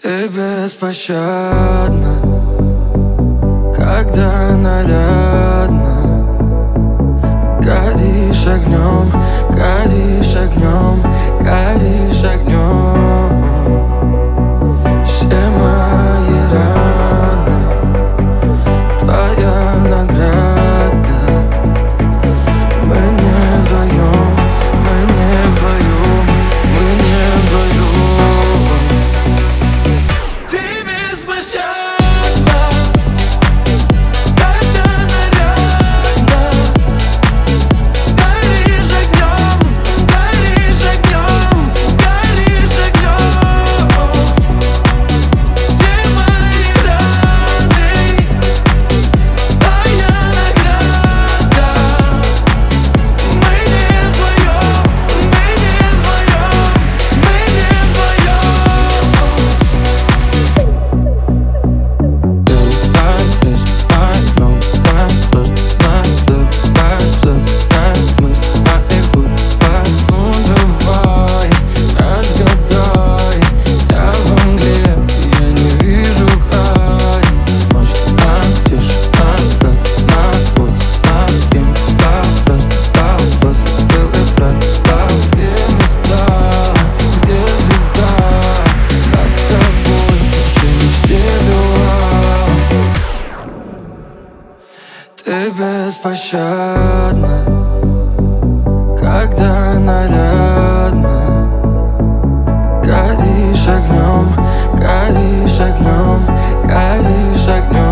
Ты беспощадна, когда нарядна Горишь огнем, горишь огнем. Ты беспощадно, когда нарядно, Горишь огнем, горишь огнем, горишь огнем